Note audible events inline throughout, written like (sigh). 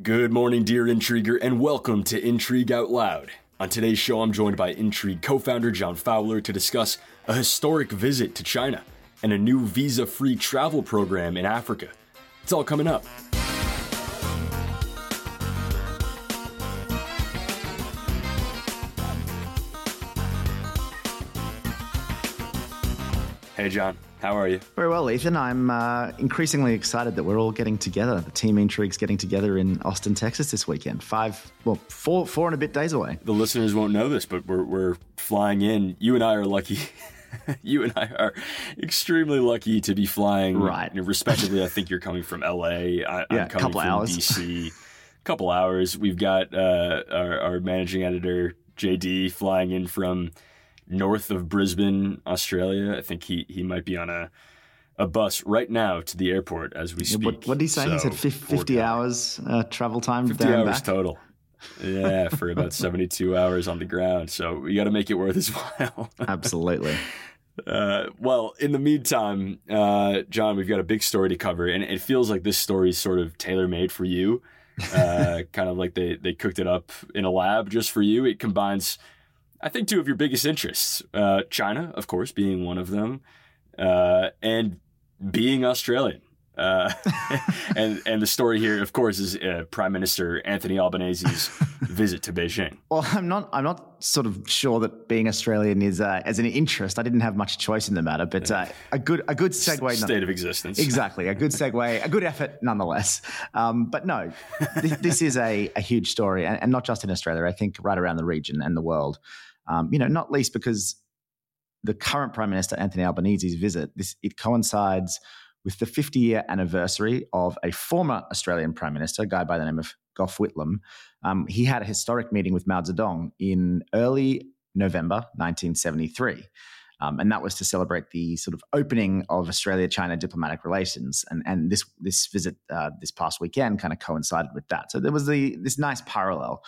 Good morning, dear intriguer, and welcome to Intrigue Out Loud. On today's show, I'm joined by Intrigue co founder John Fowler to discuss a historic visit to China and a new visa free travel program in Africa. It's all coming up. Hey, John. How are you? Very well, Ethan. I'm uh, increasingly excited that we're all getting together. The team Intrigue's getting together in Austin, Texas this weekend. Five, well, four, four and a bit days away. The listeners won't know this, but we're, we're flying in. You and I are lucky. (laughs) you and I are extremely lucky to be flying. Right. Respectively, I think you're coming from LA. I, yeah, I'm coming couple from hours. DC. (laughs) couple hours. We've got uh, our, our managing editor, JD, flying in from north of Brisbane, Australia. I think he, he might be on a a bus right now to the airport as we speak. What, what did he say? he So, said fif- 50 hours uh, travel time 50 there hours back. total. Yeah, for (laughs) about 72 hours on the ground. So we got to make it worth his while. Absolutely. (laughs) Uh, well, in the meantime, uh, John, we've got a big story to cover, and it feels like this story is sort of tailor made for you. Uh, (laughs) kind of like they, they cooked it up in a lab just for you. It combines, I think, two of your biggest interests uh, China, of course, being one of them, uh, and being Australian. Uh, (laughs) and and the story here, of course, is uh, Prime Minister Anthony Albanese's (laughs) visit to Beijing. Well, I'm not. I'm not sort of sure that being Australian is uh, as an interest. I didn't have much choice in the matter, but uh, a good a good segue. State of existence. Exactly, a good segue, a good effort nonetheless. Um, but no, this, this is a, a huge story, and, and not just in Australia. I think right around the region and the world. Um, you know, not least because the current Prime Minister Anthony Albanese's visit. This it coincides with the 50 year anniversary of a former Australian Prime Minister, a guy by the name of Gough Whitlam. Um, he had a historic meeting with Mao Zedong in early November 1973. Um, and that was to celebrate the sort of opening of Australia-China diplomatic relations, and and this this visit uh, this past weekend kind of coincided with that. So there was the this nice parallel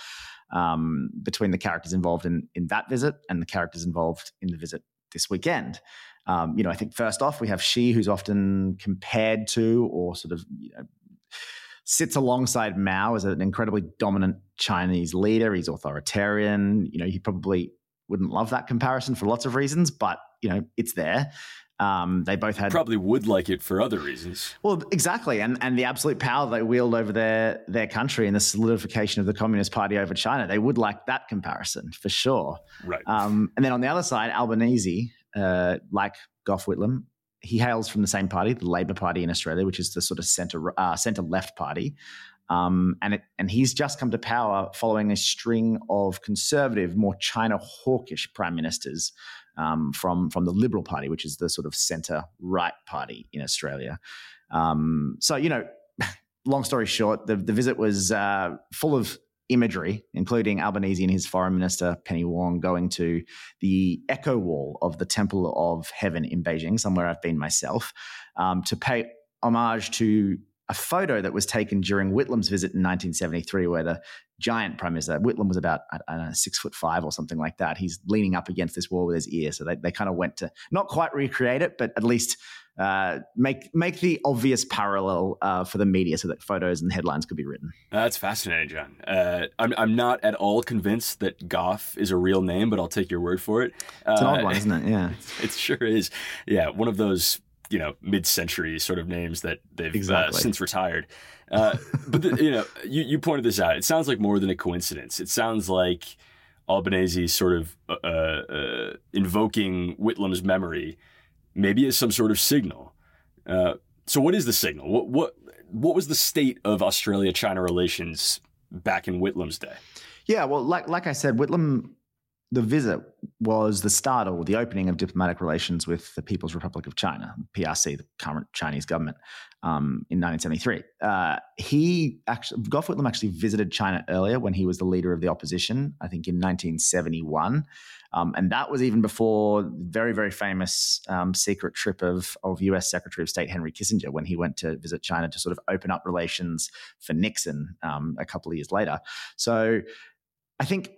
um, between the characters involved in in that visit and the characters involved in the visit this weekend. Um, you know, I think first off we have Xi, who's often compared to or sort of you know, sits alongside Mao as an incredibly dominant Chinese leader. He's authoritarian. You know, he probably wouldn't love that comparison for lots of reasons, but you know, it's there. Um, they both had Probably would like it for other reasons. well, exactly, and and the absolute power they wield over their their country and the solidification of the Communist Party over China. They would like that comparison for sure. Right. Um, and then on the other side, Albanese, uh, like Gough Whitlam, he hails from the same party, the Labor Party in Australia, which is the sort of centre uh, centre left party. Um, and it, and he's just come to power following a string of conservative, more China hawkish prime ministers um, from from the Liberal Party, which is the sort of centre right party in Australia. Um, so you know, (laughs) long story short, the the visit was uh, full of imagery, including Albanese and his foreign minister Penny Wong going to the echo wall of the Temple of Heaven in Beijing, somewhere I've been myself, um, to pay homage to a photo that was taken during Whitlam's visit in 1973, where the giant prime minister Whitlam was about know six foot five or something like that. He's leaning up against this wall with his ear, so they, they kind of went to not quite recreate it, but at least uh, make make the obvious parallel uh, for the media, so that photos and headlines could be written. That's fascinating, John. Uh, I'm, I'm not at all convinced that Gough is a real name, but I'll take your word for it. It's an Uh, odd one, isn't it? Yeah. (laughs) It sure is. Yeah, one of those you know mid-century sort of names that they've uh, Exactly. since retired. Uh, but the, you know, you, you pointed this out. It sounds like more than a coincidence. It sounds like Albanese sort of uh, uh, invoking Whitlam's memory, maybe as some sort of signal. Uh, so, what is the signal? What what what was the state of Australia-China relations back in Whitlam's day? Yeah, well, like like I said, Whitlam, the visit was the start or the opening of diplomatic relations with the People's Republic of China, PRC, the current Chinese government, um, in 1973. Uh, he actually, Gough Whitlam actually visited China earlier when he was the leader of the opposition, I think in 1971. Um, and that was even before very, very famous um, secret trip of, of US Secretary of State Henry Kissinger when he went to visit China to sort of open up relations for Nixon um, a couple of years later. So I think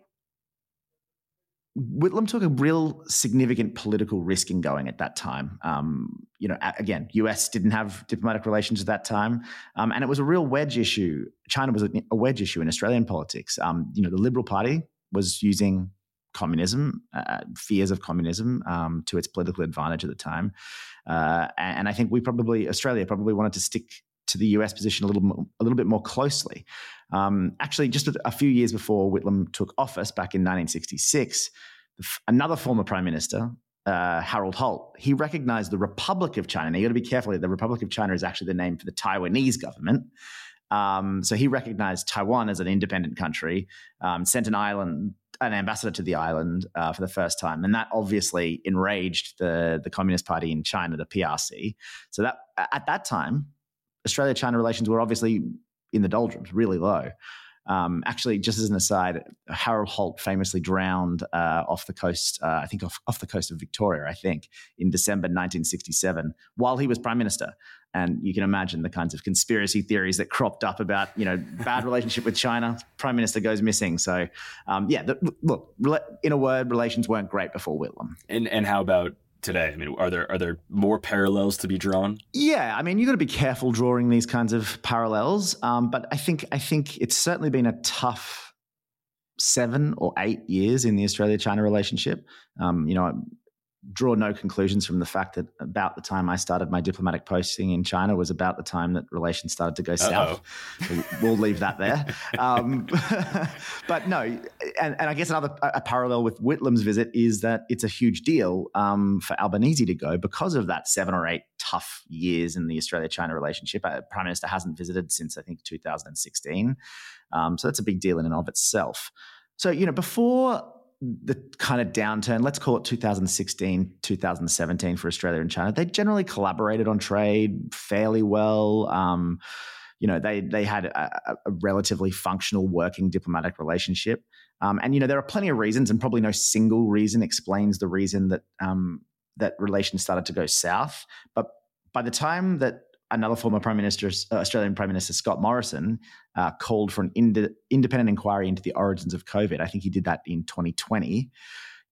Whitlam took a real significant political risk in going at that time. Um, you know, again, US didn't have diplomatic relations at that time, um, and it was a real wedge issue. China was a, wedge issue in Australian politics. Um, you know, the Liberal Party was using communism, uh, fears of communism, um, to its political advantage at the time, uh, and I think we probably Australia probably wanted to stick to the US position a little a little bit more closely. Um, actually, just a, few years before Whitlam took office back in 1966, another former prime minister, uh, Harold Holt, he recognized the Republic of China. Now you got to be careful. The Republic of China is actually the name for the Taiwanese government. Um, so he recognized Taiwan as an independent country, um, sent an island, an ambassador to the island uh, for the first time, and that obviously enraged the the Communist Party in China, the PRC. So that at that time, Australia-China relations were obviously in the doldrums, really low. Um, actually, just as an aside, Harold Holt famously drowned uh, off the coast, uh, I think off, off the coast of Victoria, I think, in December 1967, while he was prime minister. And you can imagine the kinds of conspiracy theories that cropped up about, you know, bad relationship with China. Prime minister goes missing. So, um, yeah, the, look, in a word, relations weren't great before Whitlam. And and how about today? I mean, are there are there more parallels to be drawn? Yeah, I mean, you got to be careful drawing these kinds of parallels. Um, but I think I think it's certainly been a tough seven or eight years in the Australia China relationship. Um, you know, draw no conclusions from the fact that about the time I started my diplomatic posting in China was about the time that relations started to go south. We'll leave that there. (laughs) Um, (laughs) but no, and, and I guess another a parallel with Whitlam's visit is that it's a huge deal um, for Albanese to go because of that seven or eight tough years in the Australia-China relationship. Uh, Prime Minister hasn't visited since I think 2016, um, so that's a big deal in and of itself. So you know before the kind of downturn, let's call it 2016, 2017 for Australia and China, they generally collaborated on trade fairly well. Um, you know, they they had a, a, relatively functional working diplomatic relationship. Um, and you know, there are plenty of reasons, and probably no single reason explains the reason that um, that relations started to go south. But by the time that another former Prime Minister, uh, Australian Prime Minister Scott Morrison, uh, called for an ind- independent inquiry into the origins of COVID. I think he did that in 2020.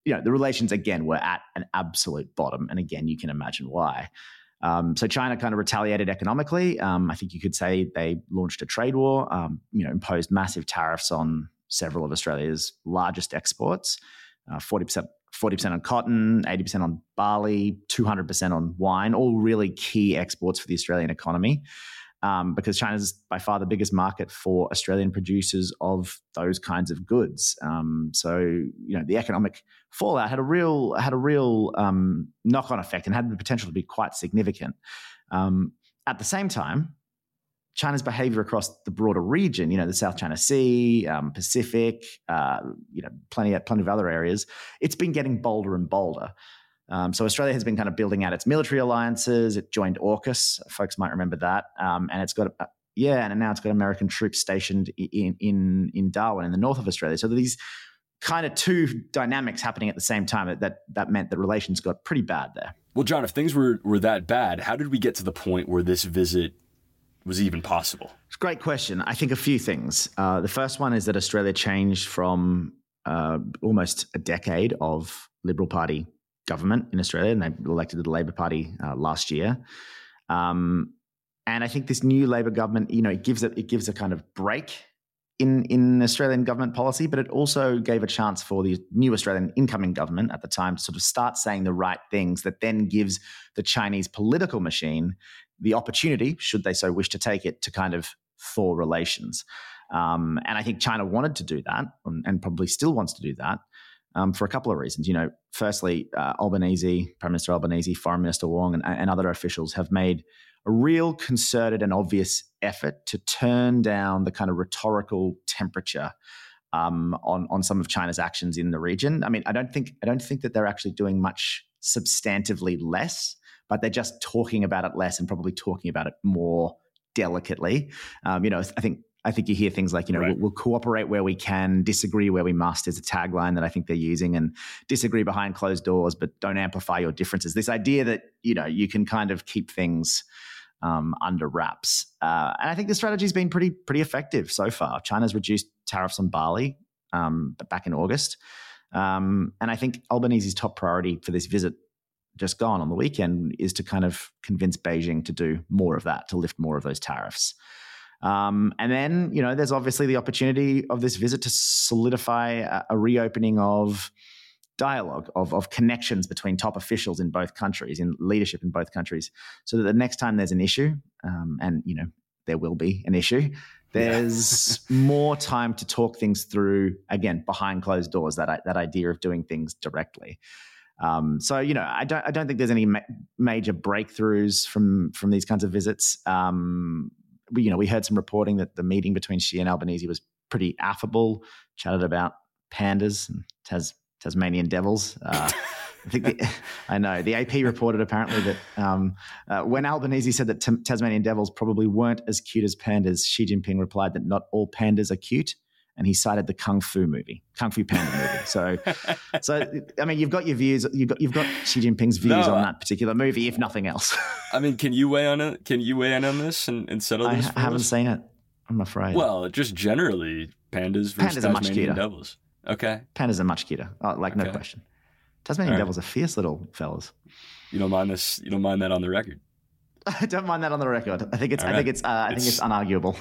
You know, the relations again were at an absolute bottom, and again, you can imagine why. Um, so China kind of retaliated economically. Um, I think you could say they launched a trade war. Um, you know, imposed massive tariffs on several of Australia's largest exports. Uh, forty percent 40% on cotton, 80% on barley, 200% on wine, all really key exports for the Australian economy. Um, because China's by far the biggest market for Australian producers of those kinds of goods. Um, so you know the economic fallout had a real had a real um, knock on effect and had the potential to be quite significant. Um, at the same time, China's behavior across the broader region, you know, the South China Sea, um, Pacific, uh, you know, plenty of, plenty of other areas, it's been getting bolder and bolder. Um, so Australia has been kind of building out its military alliances. It joined AUKUS, folks might remember that, um, and it's got a, yeah, and now it's got American troops stationed in in in Darwin in the north of Australia. So these kind of two dynamics happening at the same time that that, that meant that relations got pretty bad there. Well, John, if things were were that bad, how did we get to the point where this visit was even possible? It's a great question. I think a few things. Uh, the first one is that Australia changed from uh, almost a decade of Liberal Party government in Australia, and they elected the Labor Party uh, last year. Um, and I think this new Labor government, you know, it gives it it gives a kind of break in in Australian government policy, but it also gave a chance for the new Australian incoming government at the time to sort of start saying the right things that then gives the Chinese political machine the opportunity, should they so wish to take it, to kind of thaw relations. Um, and I think China wanted to do that and, and probably still wants to do that um, for a couple of reasons. You know, firstly, uh, Albanese, Prime Minister Albanese, Foreign Minister Wong, and, and other officials have made a real concerted and obvious effort to turn down the kind of rhetorical temperature um, on on some of China's actions in the region. I mean, I don't think I don't think that they're actually doing much substantively less but they're just talking about it less and probably talking about it more delicately. Um, you know, I think I think you hear things like, you know, right. we'll, we'll, cooperate where we can, disagree where we must is a tagline that I think they're using, and disagree behind closed doors, but don't amplify your differences. This idea that you know you can kind of keep things um, under wraps, uh, and I think the strategy's been pretty pretty effective so far. China's reduced tariffs on barley, um, back in August. Um, and I think Albanese's top priority for this visit, just gone on the weekend, is to kind of convince Beijing to do more of that, to lift more of those tariffs. Um, and then, you know, there's obviously the opportunity of this visit to solidify a, a reopening of dialogue, of, of connections between top officials in both countries, in leadership in both countries, so that the next time there's an issue, um, and, you know, there will be an issue, there's yeah. (laughs) more time to talk things through again behind closed doors. That that idea of doing things directly. Um, so you know, I don't I don't think there's any ma- major breakthroughs from from these kinds of visits. Um, we, you know, we heard some reporting that the meeting between Xi and Albanese was pretty affable, chatted about pandas and Tas- Tasmanian devils. Uh, I think the, (laughs) I know the AP reported apparently that um, uh, when Albanese said that t- Tasmanian devils probably weren't as cute as pandas, Xi Jinping replied that not all pandas are cute, and he cited the Kung Fu movie, Kung Fu Panda movie. (laughs) So, so I mean, you've got your views, you've got you've got Xi Jinping's views no, on that particular movie, if nothing else. I mean, can you weigh on it? Can you weigh in on this and, and settle this? I, I haven't seen it. I'm afraid. Well, just generally, pandas versus pandas Tasmanian devils. Okay. Pandas are much cuter. Oh, like okay. no question. Tasmanian right. devils are fierce little fellas. You don't mind this? You don't mind that on the record? (laughs) I don't mind that on the record. I think it's. I think it's. Uh, I it's, think it's unarguable.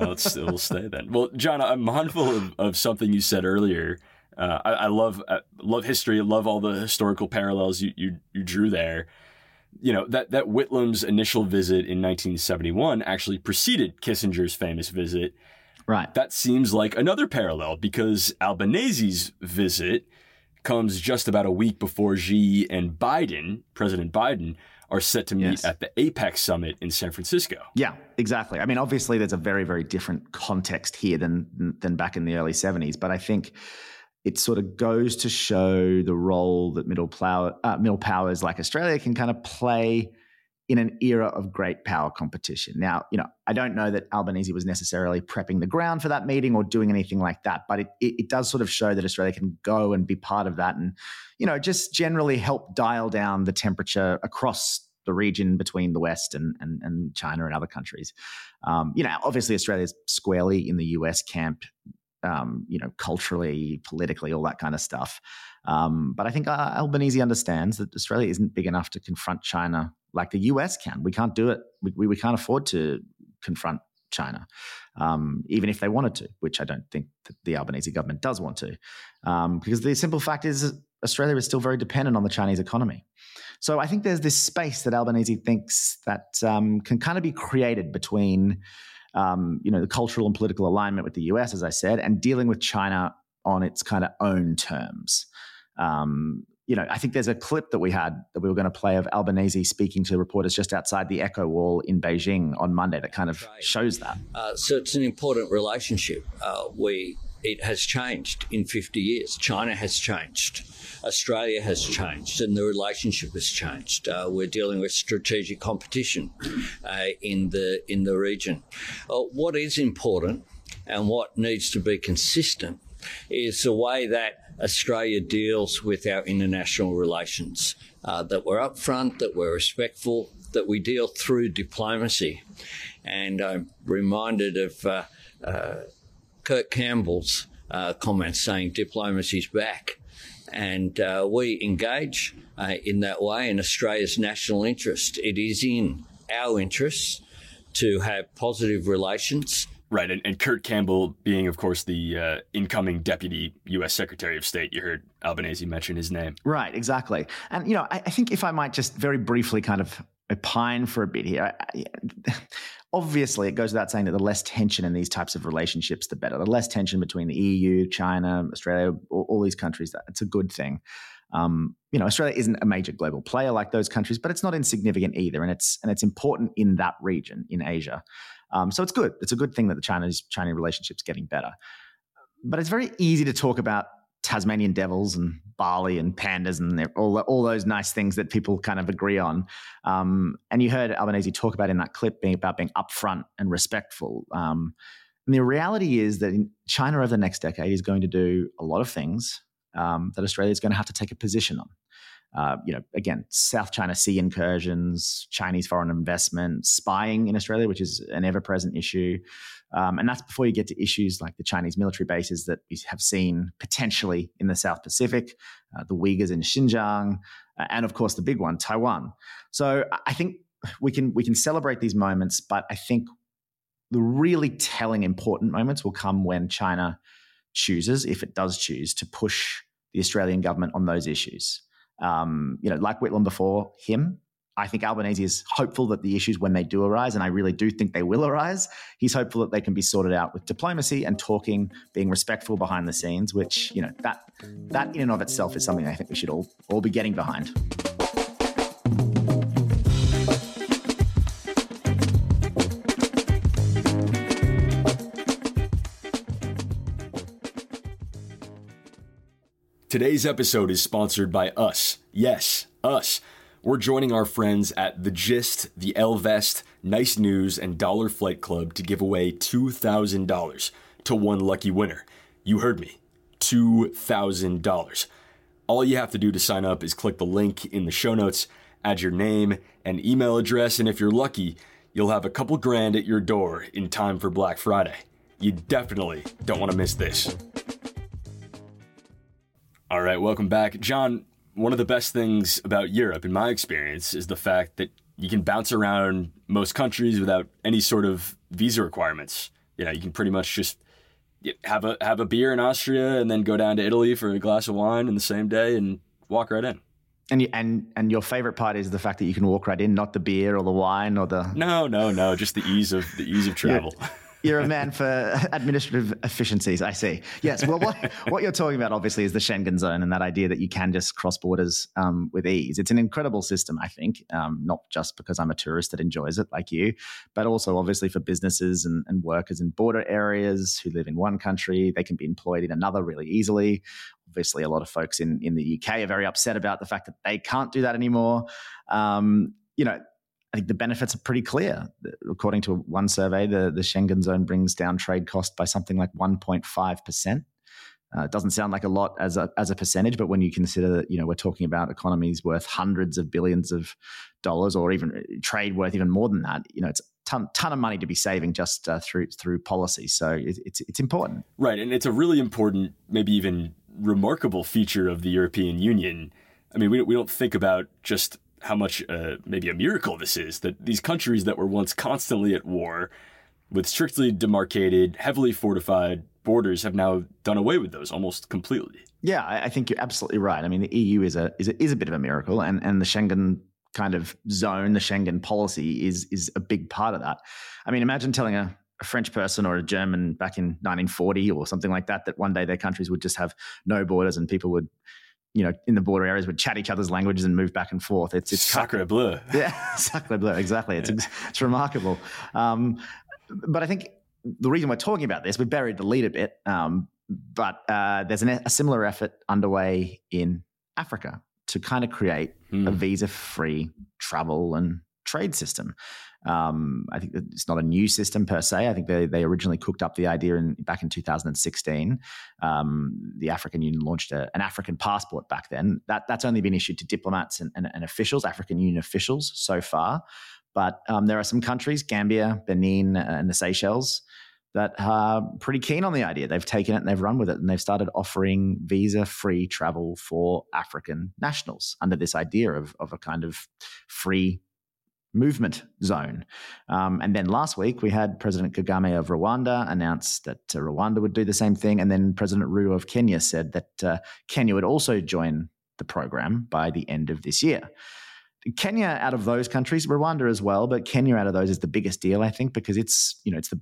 Uh, it's, it'll stay then. Well, John, I'm mindful of, of something you said earlier. Uh, I, I, love I love history. Love all the historical parallels you, you you drew there. You know that that Whitlam's initial visit in 1971 actually preceded Kissinger's famous visit. Right. That seems like another parallel because Albanese's visit comes just about a week before Xi and Biden, President Biden, are set to meet yes. at the APEC summit in San Francisco. Yeah, exactly. I mean, obviously, there's a very, very different context here than than back in the early '70s, but I think it sort of goes to show the role that middle, plow, uh, middle powers like Australia can kind of play in an era of great power competition. Now, you know, I don't know that Albanese was necessarily prepping the ground for that meeting or doing anything like that, but it, it, it, does sort of show that Australia can go and be part of that and, you know, just generally help dial down the temperature across the region between the West and, and, and China and other countries. Um, you know, obviously Australia's squarely in the US camp, um, you know, culturally, politically, all that kind of stuff. Um, but I think uh, Albanese understands that Australia isn't big enough to confront China like the US can. We can't do it. We, we can't afford to confront China, um, even if they wanted to, which I don't think the Albanese government does want to. Um, because the simple fact is, Australia is still very dependent on the Chinese economy. So I think there's this space that Albanese thinks that um, can kind of be created between, um, you know, the cultural and political alignment with the US, as I said, and dealing with China on its kind of own terms. Um, you know, I think there's a clip that we had that we were going to play of Albanese speaking to reporters just outside the Echo Wall in Beijing on Monday that kind of shows that. Uh, so it's an important relationship. Uh, we it has changed in 50 years. China has changed. Australia has changed, and the relationship has changed. Uh, we're dealing with strategic competition uh, in the in the region. Uh, what is important and what needs to be consistent is the way that Australia deals with our international relations. Uh, that we're upfront, that we're respectful, that we deal through diplomacy. And I'm reminded of uh, uh, Kurt Campbell's uh, comments saying diplomacy's back. And uh, we engage uh, in that way in Australia's national interest. It is in our interests to have positive relations Right, and, and Kurt Campbell being, of course, the uh, incoming deputy U.S. Secretary of State. You heard Albanese mention his name. Right, exactly. And, you know, I, I think if I might just very briefly kind of opine for a bit here, I, (laughs) obviously it goes without saying that the less tension in these types of relationships, the better. The less tension between the EU, China, Australia, all, all these countries, it's a good thing. Um, you know, Australia isn't a major global player like those countries, but it's not insignificant either, and it's and it's important in that region in Asia. Um, so it's good. It's a good thing that the Chinese Chinese relationship's getting better. But it's very easy to talk about Tasmanian devils and barley and pandas and all all those nice things that people kind of agree on. Um, and you heard Albanese talk about in that clip being about being upfront and respectful. Um, and the reality is that China over the next decade is going to do a lot of things um, that Australia is going to have to take a position on. Uh, you know, again, South China Sea incursions, Chinese foreign investment, spying in Australia, which is an ever present issue. Um, and that's before you get to issues like the Chinese military bases that we have seen potentially in the South Pacific, uh, the Uyghurs in Xinjiang, uh, and of course the big one, Taiwan. So I think we can we can celebrate these moments, but I think the really telling important moments will come when China chooses, if it does choose, to push the Australian government on those issues. Um, you know, like Whitlam before him, I think Albanese is hopeful that the issues, when they do arise, and I really do think they will arise, he's hopeful that they can be sorted out with diplomacy and talking, being respectful behind the scenes. Which you know that that in and of itself is something I think we should all all be getting behind. Today's episode is sponsored by us. Yes, us. We're joining our friends at The Gist, The L Vest, Nice News, and Dollar Flight Club to give away $2,000 to one lucky winner. You heard me. $2,000. All you have to do to sign up is click the link in the show notes, add your name and email address, and if you're lucky, you'll have a couple grand at your door in time for Black Friday. You definitely don't want to miss this. All right, welcome back. John, one of the best things about Europe, in my experience, is the fact that you can bounce around most countries without any sort of visa requirements. You know, you can pretty much just have a have a beer in Austria and then go down to Italy for a glass of wine in the same day and walk right in. And you, and and your favorite part is the fact that you can walk right in, not the beer or the wine or the no, no, no, just the ease of the ease of travel. Yeah. (laughs) You're a man for administrative efficiencies. I see. Yes. Well, what, what you're talking about, obviously, is the Schengen zone and that idea that you can just cross borders um, with ease. It's an incredible system, I think, um, not just because I'm a tourist that enjoys it like you, but also obviously for businesses and, and workers in border areas who live in one country. They can be employed in another really easily obviously a lot of folks in, in the UK are very upset about the fact that they can't do that anymore. Um, you know, I think the benefits are pretty clear. According to one survey, the, the Schengen zone brings down trade cost by something like 1.5%. Uh, it doesn't sound like a lot as a, as a percentage, but when you consider that, you know, we're talking about economies worth hundreds of billions of dollars or even uh, trade worth even more than that, you know, it's a ton, ton of money to be saving just uh, through, through policy. So it, it's, it's important. Right. And it's a really important, maybe even remarkable feature of the European Union. I mean, we, we don't think about just how much uh, maybe a miracle this is that these countries that were once constantly at war with strictly demarcated, heavily fortified borders have now done away with those almost completely. Yeah, I think you're absolutely right. I mean, the EU is a is a, is a bit of a miracle, and and the Schengen kind of zone, the Schengen policy is is a big part of that. I mean, imagine telling a, a French person or a German back in 1940 or something like that that one day their countries would just have no borders and people would you know, in the border areas would chat each other's languages and move back and forth. It's it's sacre bleu. (laughs) Yeah, sacre bleu. Exactly. It's yeah. it's remarkable. Um, but I think the reason we're talking about this, we buried the lead a bit. Um, but uh, there's an, a similar effort underway in Africa to kind of create a visa-free travel and trade system. Um, I think it's not a new system per se. I think they, they originally cooked up the idea in, back in 2016. Um, the African Union launched a, an African passport back then. That, that's only been issued to diplomats and, and, and officials, African Union officials so far. But um, there are some countries, Gambia, Benin, uh, and the Seychelles, that are pretty keen on the idea. They've taken it and they've run with it, and they've started offering visa free travel for African nationals under this idea of, of a kind of free movement zone. Um, and then last week, we had President Kagame of Rwanda announce that uh, Rwanda would do the same thing. And then President Ruto of Kenya said that uh, Kenya would also join the program by the end of this year. Kenya out of those countries, Rwanda as well, but Kenya out of those is the biggest deal, I think, because it's you know it's the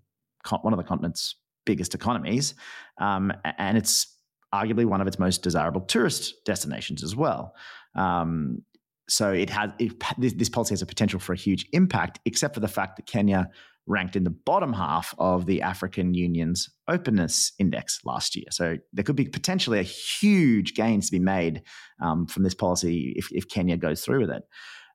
one of the continent's biggest economies, um, and it's arguably one of its most desirable tourist destinations as well. Um, so it has it, this policy has a potential for a huge impact, except for the fact that Kenya ranked in the bottom half of the African Union's openness index last year. So there could be potentially a huge gains to be made um, from this policy if, if, Kenya goes through with it.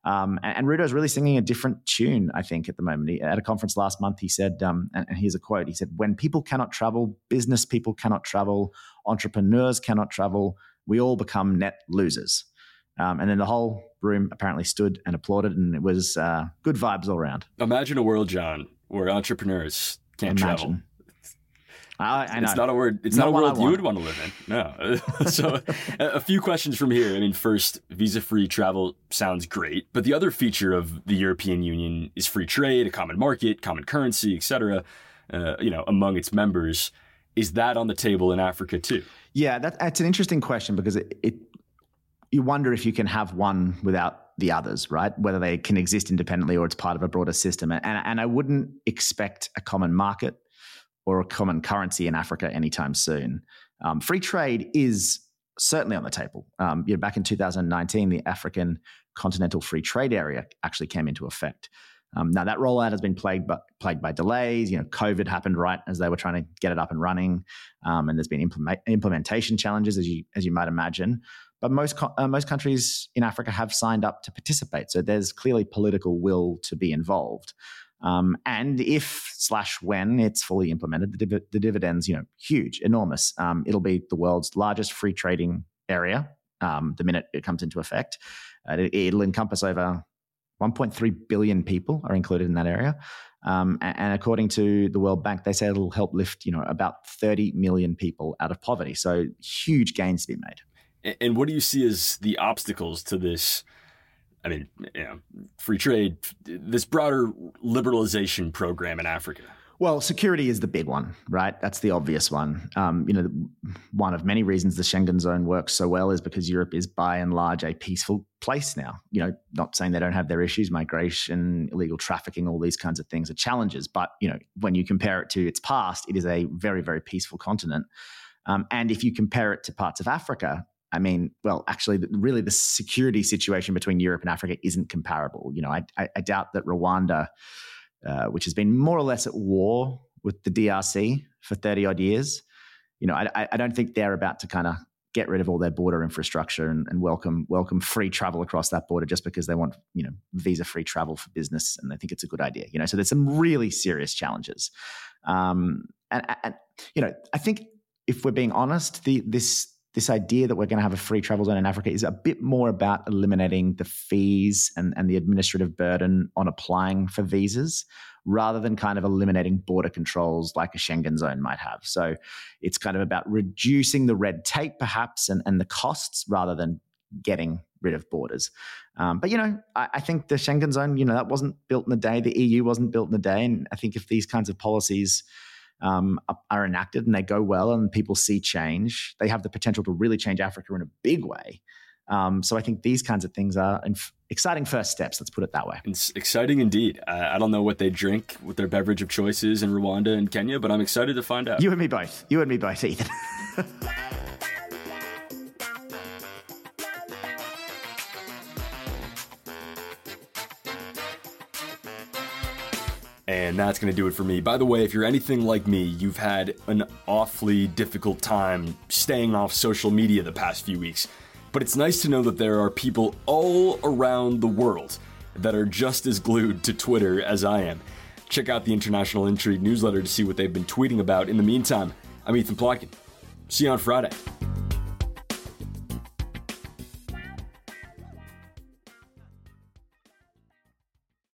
Um, and, and Ruto is really singing a different tune, I think, at the moment. He, at a conference last month, he said, um, and, and here's a quote: He said, "When people cannot travel, business people cannot travel, entrepreneurs cannot travel, we all become net losers." Um, and then the whole room apparently stood and applauded, and it was uh, good vibes all around. Imagine a world, John, where entrepreneurs can't Imagine. travel. I, I know. It's not a word. It's Not not, a world you would want to live in. No. (laughs) so, a a few questions from here. I mean, first, visa-free travel sounds great, but the other feature of the European Union is free trade, a common market, common currency, etc. Uh, you know, among its members. Is that on the table in Africa too? Yeah, that, that's an interesting question because it, it you wonder if you can have one without the others, right? Whether they can exist independently or it's part of a broader system. And, and I wouldn't expect a common market or a common currency in Africa anytime soon. Um, free trade is certainly on the table. Um, you know, back in 2019, the African Continental Free Trade Area actually came into effect. Um, now that rollout has been plagued by, plagued by delays. You know, COVID happened right as they were trying to get it up and running, um, and there's been implement, implementation challenges, as you as you might imagine. But most uh, most countries in Africa have signed up to participate, so there's clearly political will to be involved. Um, and if slash when it's fully implemented, the, div- the dividends, you know, huge, enormous. Um, it'll be the world's largest free trading area um, the minute it comes into effect. Uh, it, it'll encompass over 1.3 billion people are included in that area. Um, and, according to the World Bank, they say it'll help lift, you know, about 30 million people out of poverty. So huge gains to be made. And what do you see as the obstacles to this? I mean, you know, free trade, this broader liberalization program in Africa. Well, security is the big one, right? That's the obvious one. Um, you know, one of many reasons the Schengen zone works so well is because Europe is by and large a peaceful place now. You know, not saying they don't have their issues, migration, illegal trafficking, all these kinds of things are challenges. But, you know, when you compare it to its past, it is a very, very peaceful continent. Um, and if you compare it to parts of Africa, I mean, well, actually, really, the security situation between Europe and Africa isn't comparable. You know, I, I, I doubt that Rwanda, uh, which has been more or less at war with the DRC for 30 odd years, you know, I, I- don't think they're about to kind of get rid of all their border infrastructure and, and welcome welcome free travel across that border just because they want you know visa free travel for business and they think it's a good idea. You know, so there's some really serious challenges, um, and, and you know, I think if we're being honest, the this this idea that we're going to have a free travel zone in Africa is a bit more about eliminating the fees and, and the administrative burden on applying for visas rather than kind of eliminating border controls like a Schengen zone might have. So it's kind of about reducing the red tape perhaps and, and the costs rather than getting rid of borders. Um, but, you know, I, I think the Schengen zone, you know, that wasn't built in a day. The EU wasn't built in a day. And I think if these kinds of policies um, are enacted and they go well and people see change, they have the potential to really change Africa in a big way. Um, so I think these kinds of things are inf- exciting first steps. Let's put it that way. It's exciting indeed. Uh, I don't know what they drink, what their beverage of choice is in Rwanda and Kenya, but I'm excited to find out. You and me both. You and me both, Ethan. (laughs) And that's going to do it for me. By the way, if you're anything like me, you've had an awfully difficult time staying off social media the past few weeks. But it's nice to know that there are people all around the world that are just as glued to Twitter as I am. Check out the International Intrigue newsletter to see what they've been tweeting about. In the meantime, I'm Ethan Plotkin. See you on Friday.